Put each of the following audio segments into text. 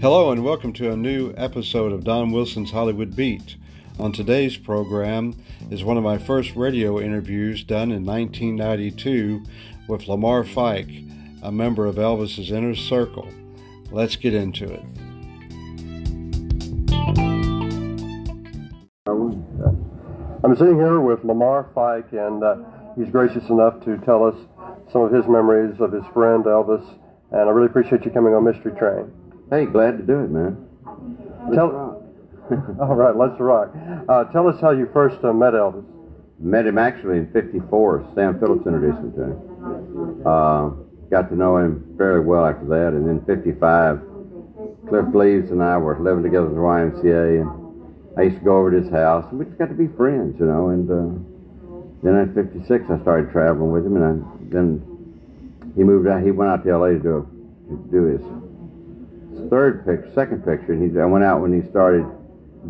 Hello, and welcome to a new episode of Don Wilson's Hollywood Beat. On today's program is one of my first radio interviews done in 1992 with Lamar Fike, a member of Elvis's inner circle. Let's get into it. I'm sitting here with Lamar Fike, and uh, he's gracious enough to tell us some of his memories of his friend Elvis. And I really appreciate you coming on Mystery Train. Hey, glad to do it, man. Let's Tell- rock. All right, let's rock. Uh, tell us how you first uh, met Elvis. Met him actually in '54. Sam Phillips introduced me to him. Uh, got to know him fairly well after that, and then '55, Cliff Gleaves and I were living together at the YMCA, and I used to go over to his house, and we just got to be friends, you know. And uh, then in '56, I started traveling with him, and I, then he moved out. He went out to LA to do to do his third picture, second picture, and he I went out when he started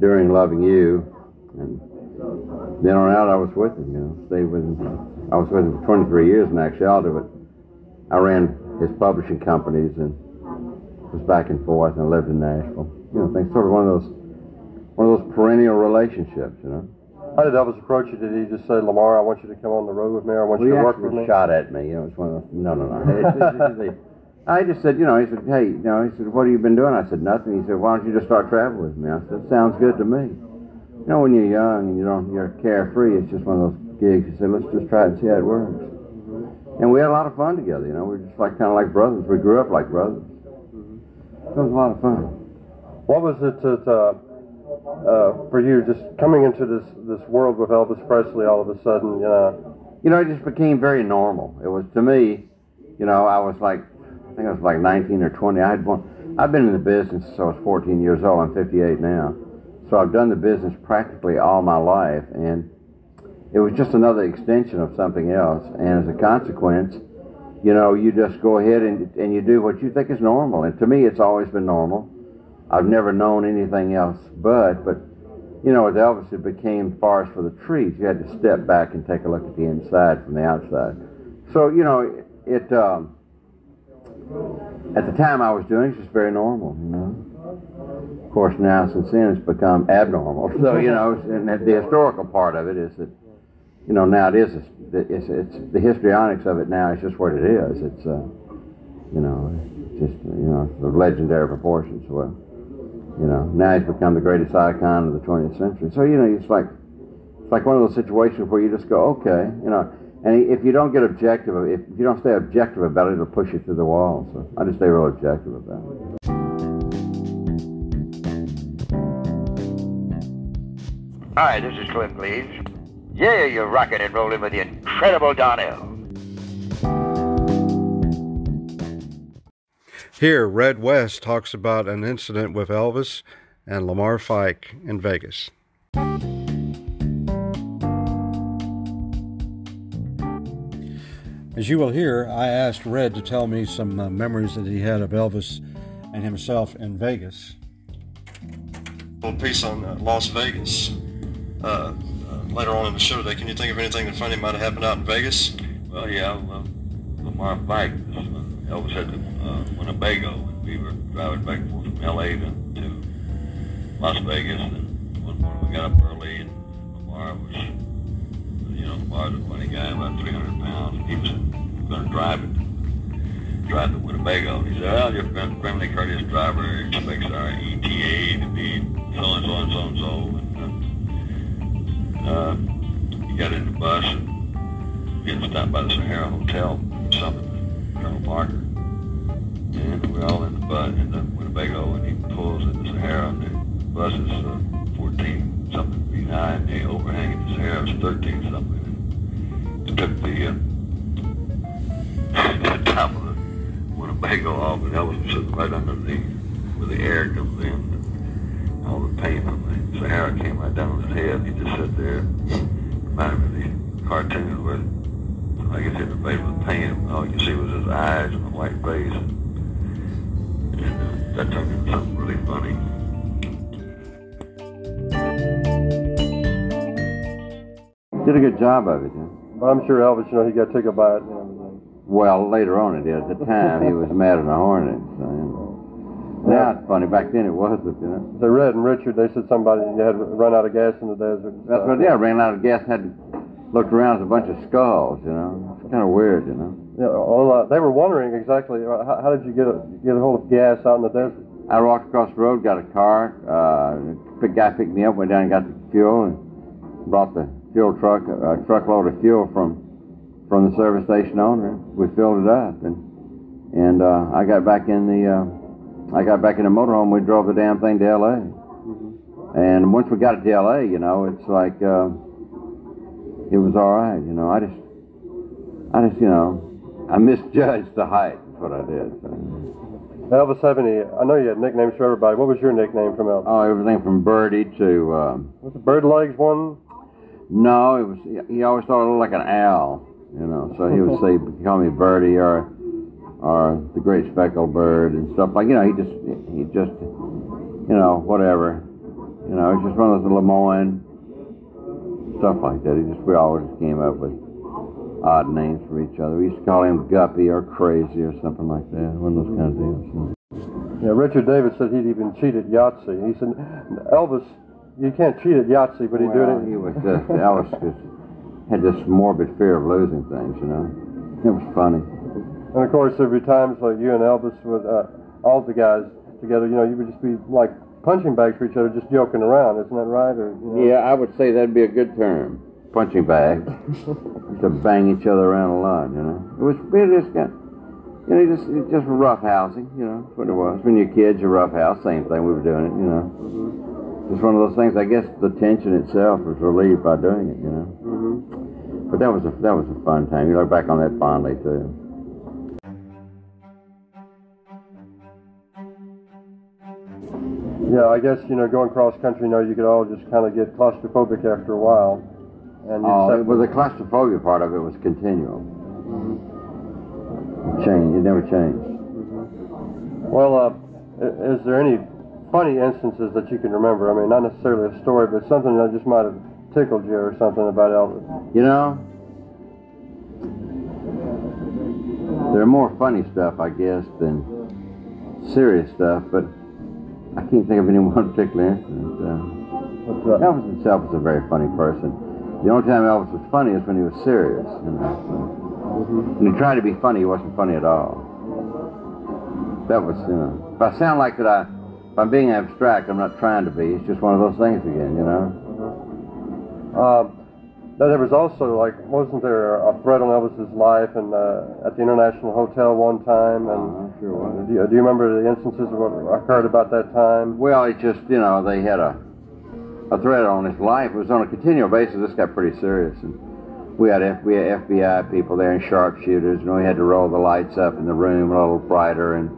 during Loving You, and then on out I was with him. You know, stayed with him. I was with him for 23 years in actuality, but I ran his publishing companies and was back and forth, and lived in Nashville. You know, things sort of one of those one of those perennial relationships. You know. How did Elvis approach you? Did he just say, Lamar, I want you to come on the road with me, or I want Well, you to work with me? shot at me. You know, it's one of those. No, no, no. It's just- it's just- I just said, you know, he said, hey, you know, he said, what have you been doing? I said, nothing. He said, why don't you just start traveling with me? I said, sounds good to me. You know, when you're young and you don't, you're carefree. It's just one of those gigs. He said, let's just try and see how it works. And we had a lot of fun together. You know, we were just like kind of like brothers. We grew up like brothers. It was a lot of fun. What was it that, uh, uh, for you, just coming into this, this world with Elvis Presley all of a sudden, you know? you know, it just became very normal. It was to me, you know, I was like, think I was like 19 or 20. I had. I've been in the business since I was 14 years old. I'm 58 now, so I've done the business practically all my life, and it was just another extension of something else. And as a consequence, you know, you just go ahead and and you do what you think is normal. And to me, it's always been normal. I've never known anything else but, but you know, with Elvis, it became forest for the trees. You had to step back and take a look at the inside from the outside. So, you know, it, um, at the time I was doing it, it's just very normal, you know. Of course, now since then it's become abnormal. So, you know, and the historical part of it is that, you know, now it is, it's, it's the histrionics of it now is just what it is. It's, uh, you know, just, you know, the legendary proportions. Well, you know, now he's become the greatest icon of the 20th century. So, you know, it's like, it's like one of those situations where you just go, okay, you know, and if you don't get objective, if you don't stay objective about it, it'll push you through the wall. So I just stay real objective about it. Hi, this is Cliff Gleaves. Yeah, you're rocking and rolling with the incredible Donnell. Here, Red West talks about an incident with Elvis and Lamar Fike in Vegas. As you will hear, I asked Red to tell me some uh, memories that he had of Elvis and himself in Vegas. little piece on uh, Las Vegas. Uh, uh, later on in the show today, can you think of anything that funny might have happened out in Vegas? Well, yeah, well, Lamar Fike, uh, Elvis had the uh, Winnebago, and we were driving back and forth from L.A. to, to Las Vegas, and one morning we got up early, and Lamar was, Lamar's a funny guy, about 300 pounds, he was going to drive it, drive the Winnebago. And he said, well, your friend- friendly courteous driver expects our ETA to be so-and-so and so-and-so, and uh, uh, he got in the bus, and getting stopped by the Sahara Hotel, something, Colonel Parker. And we're all in the bus in the Winnebago, and he pulls in the Sahara, and the bus is uh, 14 something and the overhang in the Sahara is 13 something. And took the, uh, the top of the Winnebago off, and Elvis was sitting right underneath where the air comes in. And all the paint on the Sahara came right down on his head. He just sat there, reminded me of the cartoons where I guess hit the face with pain. All you see was his eyes and the white face. And uh, that turned into something really funny. Did a good job of it, yeah. I'm sure Elvis, you know, he got tickled by it and. Well, later on it did. At the time, he was mad at a hornet. So, you know. Now it's funny. Back then it wasn't, you know. The Red and Richard, they said somebody had run out of gas in the desert. That's what. Yeah, ran out of gas. Had looked around. It's a bunch of skulls, you know. It's kind of weird, you know. Yeah, uh, they were wondering exactly uh, how, how did you get a, get a hold of gas out in the desert? I walked across the road, got a car. Uh, the guy picked me up, went down and got the fuel, and brought the fuel truck, a truckload of fuel from from the service station owner. We filled it up, and and uh, I got back in the uh, I got back in the motorhome. We drove the damn thing to L.A. And once we got it to L.A., you know, it's like uh, it was all right. You know, I just I just you know I misjudged the height. Is what I did. So. Elvis have any? I know you had nicknames for everybody. What was your nickname from Elvis? Oh, everything from Birdie to. Um, Was it Bird Legs one? No, it was. He always thought I looked like an owl, you know. So he would say, "Call me Birdie," or, or the Great Speckled Bird, and stuff like. You know, he just, he just, you know, whatever. You know, it's just one of those Lemoyne stuff like that. He just, we always came up with odd names for each other. We used to call him Guppy or Crazy or something like that. One of those kind of deals. Yeah, Richard Davis said he'd even cheated Yahtzee. He said, Elvis, you can't cheat at Yahtzee, but he Well, did it. he was just Elvis just had this morbid fear of losing things, you know. It was funny. And of course, there'd be times like you and Elvis with uh, all the guys together, you know, you would just be like punching bags for each other, just joking around. Isn't that right? Or you know? Yeah, I would say that'd be a good term. Punching bag. to bang each other around a lot, you know. It was it just got you know, just just rough housing, you know, that's what it was. When you're kids, you rough house, same thing we were doing it, you know. Just one of those things. I guess the tension itself was relieved by doing it, you know. Mm-hmm. But that was a that was a fun time. You look back on that fondly too. Yeah, I guess you know, going cross country, you know, you could all just kind of get claustrophobic after a while. And you Oh, set- well, the claustrophobia part of it was continual. Mm-hmm. It changed. It never changed. Mm-hmm. Well, uh, is there any funny instances that you can remember? I mean, not necessarily a story, but something that just might have tickled you or something about Elvis. You know, there are more funny stuff, I guess, than serious stuff, but I can't think of any one particular incident. Uh, Elvis himself was a very funny person. The only time Elvis was funny is when he was serious, you know. So. When he tried to be funny, he wasn't funny at all. That was, you know. If I sound like that, I, if I'm being abstract, I'm not trying to be. It's just one of those things again, you know. Now, there was also like, wasn't there a threat on Elvis's life and uh, at the International Hotel one time? And Uh-huh, sure was. do, you, do you remember the instances of what occurred about that time? Well, it just, you know, they had a a threat on his life. It was on a continual basis. This got pretty serious. And we had FBI, FBI people there and sharpshooters, and we had to roll the lights up in the room a little brighter. And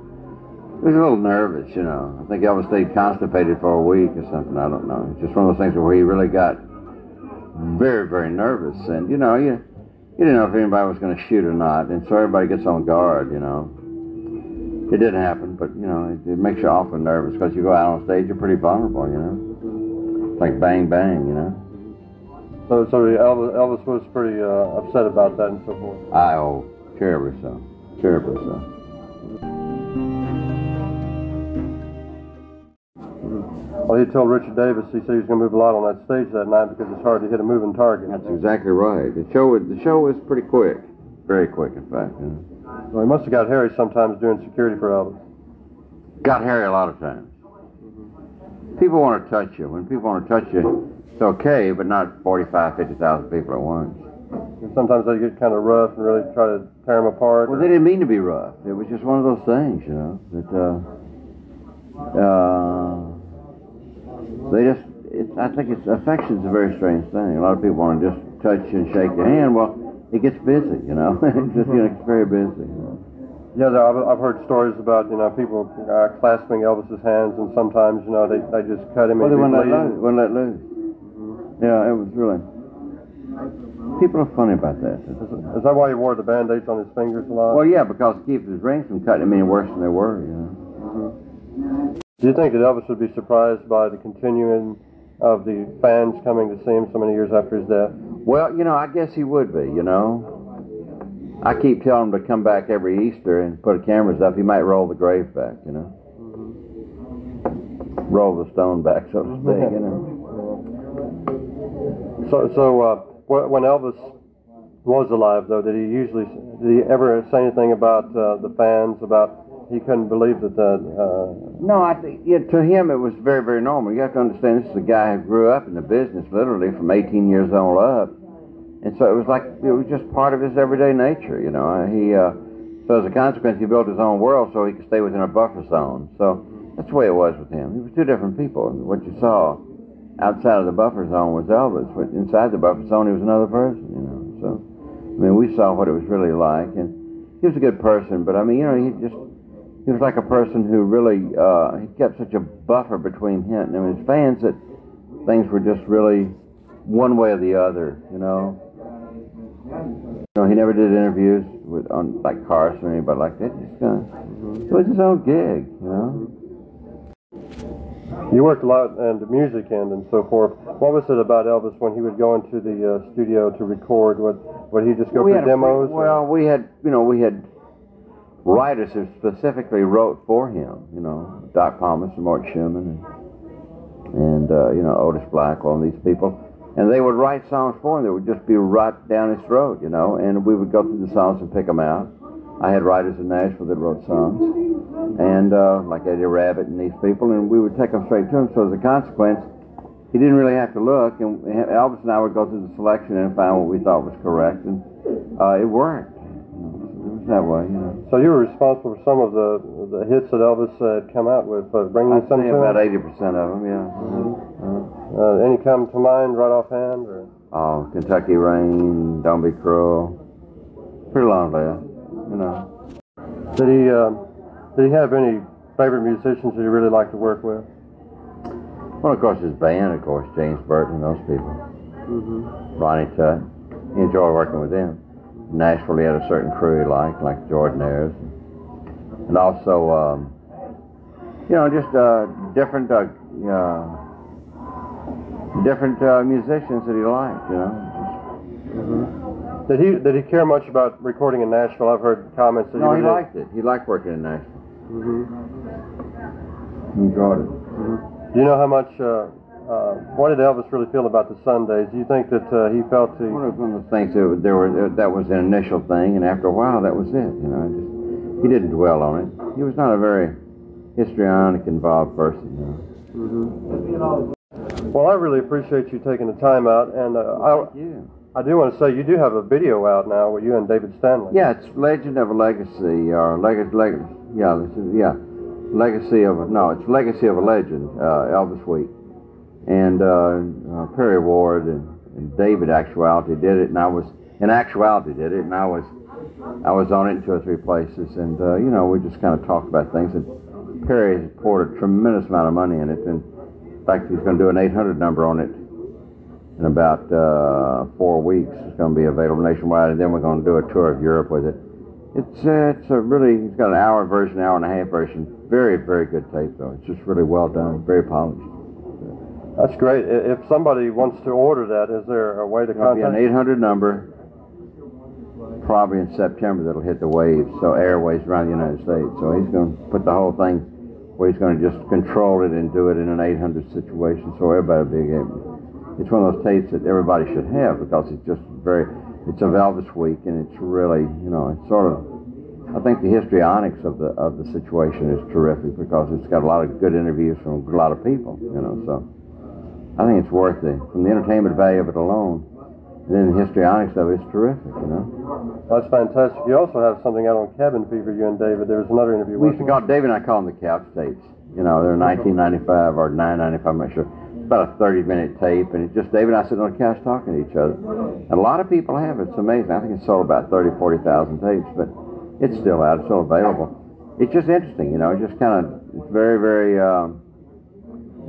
it was a little nervous, you know. I think Elvis stayed constipated for a week or something. I don't know. It's just one of those things where he really got very, very nervous. And, you know, you, you didn't know if anybody was going to shoot or not. And so everybody gets on guard, you know. It didn't happen, but, you know, it, it makes you awful nervous because you go out on stage, you're pretty vulnerable, you know. It's like bang, bang, you know. So, so Elvis, Elvis was pretty uh, upset about that and so forth. I, oh, terribly so. Terribly so. Well, he told Richard Davis he said he was going to move a lot on that stage that night because it's hard to hit a moving target. That's exactly right. The show, was- the show was pretty quick. Very quick, in fact. Know. Well, he must have got hairy sometimes doing security for Elvis. Got hairy a lot of times. People want to touch you. When people want to touch you, it's okay, but not 45, 50,000 people at once. And sometimes they get kind of rough and really try to tear them apart. Well, they didn't mean to be rough. It was just one of those things, you know, that, uh, uh, they just, it, I think it's, affection's a very strange thing. A lot of people want to just touch and shake your hand. Well, it gets busy, you know. it's just, you know, it's very busy. Yeah, I've, I've heard stories about you know people uh, clasping Elvis's hands, and sometimes you know they, they just cut him Well, they wouldn't let loose. Wouldn't let loose. Yeah, it was really. People are funny about that. Is, is that why he wore the band-aids on his fingers a lot? Well, yeah, because it keeps his rings from cutting him any worse than they were. You know. Do you think that Elvis would be surprised by the continuing of the fans coming to see him so many years after his death? Well, you know, I guess he would be. You know, I keep telling him to come back every Easter and put cameras up. He might roll the grave back. You know. roll the stone back, so to speak. You know. So, so uh, when Elvis was alive, though, did he usually did he ever say anything about uh, the fans about he couldn't believe that uh, No, I think yeah, to him it was very, very normal. You have to understand this is a guy who grew up in the business literally from 18 years old up, and so it was like it was just part of his everyday nature. You know, Uh, he uh, so as a consequence he built his own world so he could stay within a buffer zone. So that's the way it was with him. He was two different people. What you saw outside of the buffer zone was Elvis, but inside the buffer zone he was another person. You know, so I mean we saw what it was really like, and he was a good person. But I mean, you know, he just he was like a person who really uh, he kept such a buffer between him and his fans that things were just really one way or the other, you know. You know, he never did interviews with on like Carson or anybody like that. Just kind of, it was his own gig, you know. you worked a lot in the music end and so forth. What was it about Elvis when he would go into the uh, studio to record? Would would he just go We for demos? well, we had, you know, we had writers who specifically wrote for him. You know, Doc Pomus and Mort Shuman and, and uh, you know Otis Blackwell and these people, and they would write songs for him that would just be right down his throat. You know, and we would go through the songs and pick them out. I had writers in Nashville that wrote songs, and uh, like Eddie Rabbitt and these people, and we would take them straight to him. So as a consequence, he didn't really have to look, and Elvis and I would go through the selection and find what we thought was correct, and uh, it worked. That way, you know. So you were responsible for some of the the hits that Elvis had come out with, uh, bringing I'd some say to about eighty percent of them, yeah. Uh, Uh, any come to mind right offhand? Or oh, Kentucky Rain, Don't Be Cruel, pretty long list, you know. did he uh, did he have any favorite musicians that he really liked to work with? Well, of course, his band, of course, James Burton, those people. Mm-hmm. Ronnie Tutt. He enjoyed working with them. Nashville, he had a certain crew he liked, like Jordanaires. And also, um, you know, just uh, different, uh, uh, different uh, musicians that he liked, you know. Did he did he care much about recording in Nashville? I've heard comments that No, he really liked it. He liked working in Nashville. He enjoyed it. Mm-hmm. Do you know how much? Uh, what did Elvis really feel about the Sundays? Do you think that uh, he felt the One of, the things that there were that was an initial thing, and after a while, that was it. You know, just, he didn't dwell on it. He was not a very histrionic, involved person. You know. Well, I really appreciate you taking the time out, and uh, I. I do want to say you do have a video out now with you and David Stanley. Yeah, it's Legend of a Legacy, or Legacy, Leg- yeah, this is, yeah, Legacy of a, no, it's Legacy of a Legend, uh, Elvis Week. And uh, uh, Perry Ward and, and David Actuality did it, and I was, in actuality did it, and I was, I was on it in two or three places, and, uh, you know, we just kind of talked about things, and Perry has poured a tremendous amount of money in it, and in fact, he's going to do an 800 number on it in about uh, four weeks. It's going to be available nationwide, and then we're going to do a tour of Europe with it. It's uh, it's a really it's got an hour version, hour and a half version. Very very good tape though. It's just really well done, very polished. That's great. I- If somebody wants to order that, is there a way to It'll be an contact? 800 number, probably in September that'll hit the waves, so airways around the United States. So he's going to put the whole thing where he's going to just control it and do it in an 800 situation, so everybody will be able. It's one of those tapes that everybody should have because it's just very. It's of Elvis Week, and it's really, you know, it's sort of. I think the histrionics of the of the situation is terrific because it's got a lot of good interviews from a lot of people, you know. So I think it's worth it from the entertainment value of it alone. And then the histrionics of it's terrific, you know. That's fantastic. You also have something out on Cabin Fever, you and David. There was another interview. We used to call David and I call them the couch tapes. You know, they're 1995 or 995, I'm not sure. It's about a 30 minute tape, and it's just David and I sitting on the couch talking to each other. And a lot of people have it. It's amazing. I think it's sold about 30, 40,000 tapes, but it's still out. It's still available. It's just interesting, you know. It's just kind of very, very um,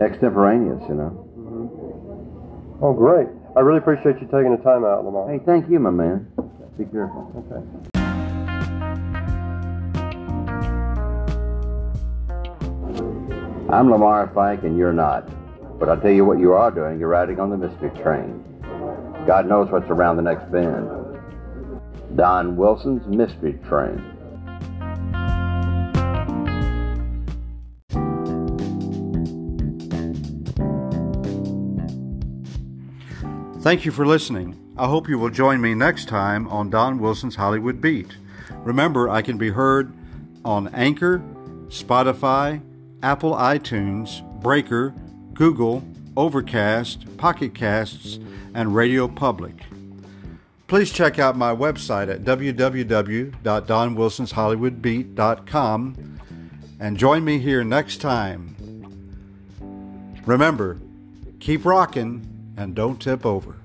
extemporaneous, you know. Oh, great. I really appreciate you taking the time out, Lamar. Hey, thank you, my man. Be careful. Okay. I'm Lamar Fike, and you're not. But I'll tell you what you are doing. You're riding on the mystery train. God knows what's around the next bend. Don Wilson's Mystery Train. Thank you for listening. I hope you will join me next time on Don Wilson's Hollywood Beat. Remember, I can be heard on Anchor, Spotify, Apple iTunes, Breaker, Google, Overcast, Pocket Casts, and Radio Public. Please check out my website at www.donwilsonshollywoodbeat.com and join me here next time. Remember, keep rocking and don't tip over.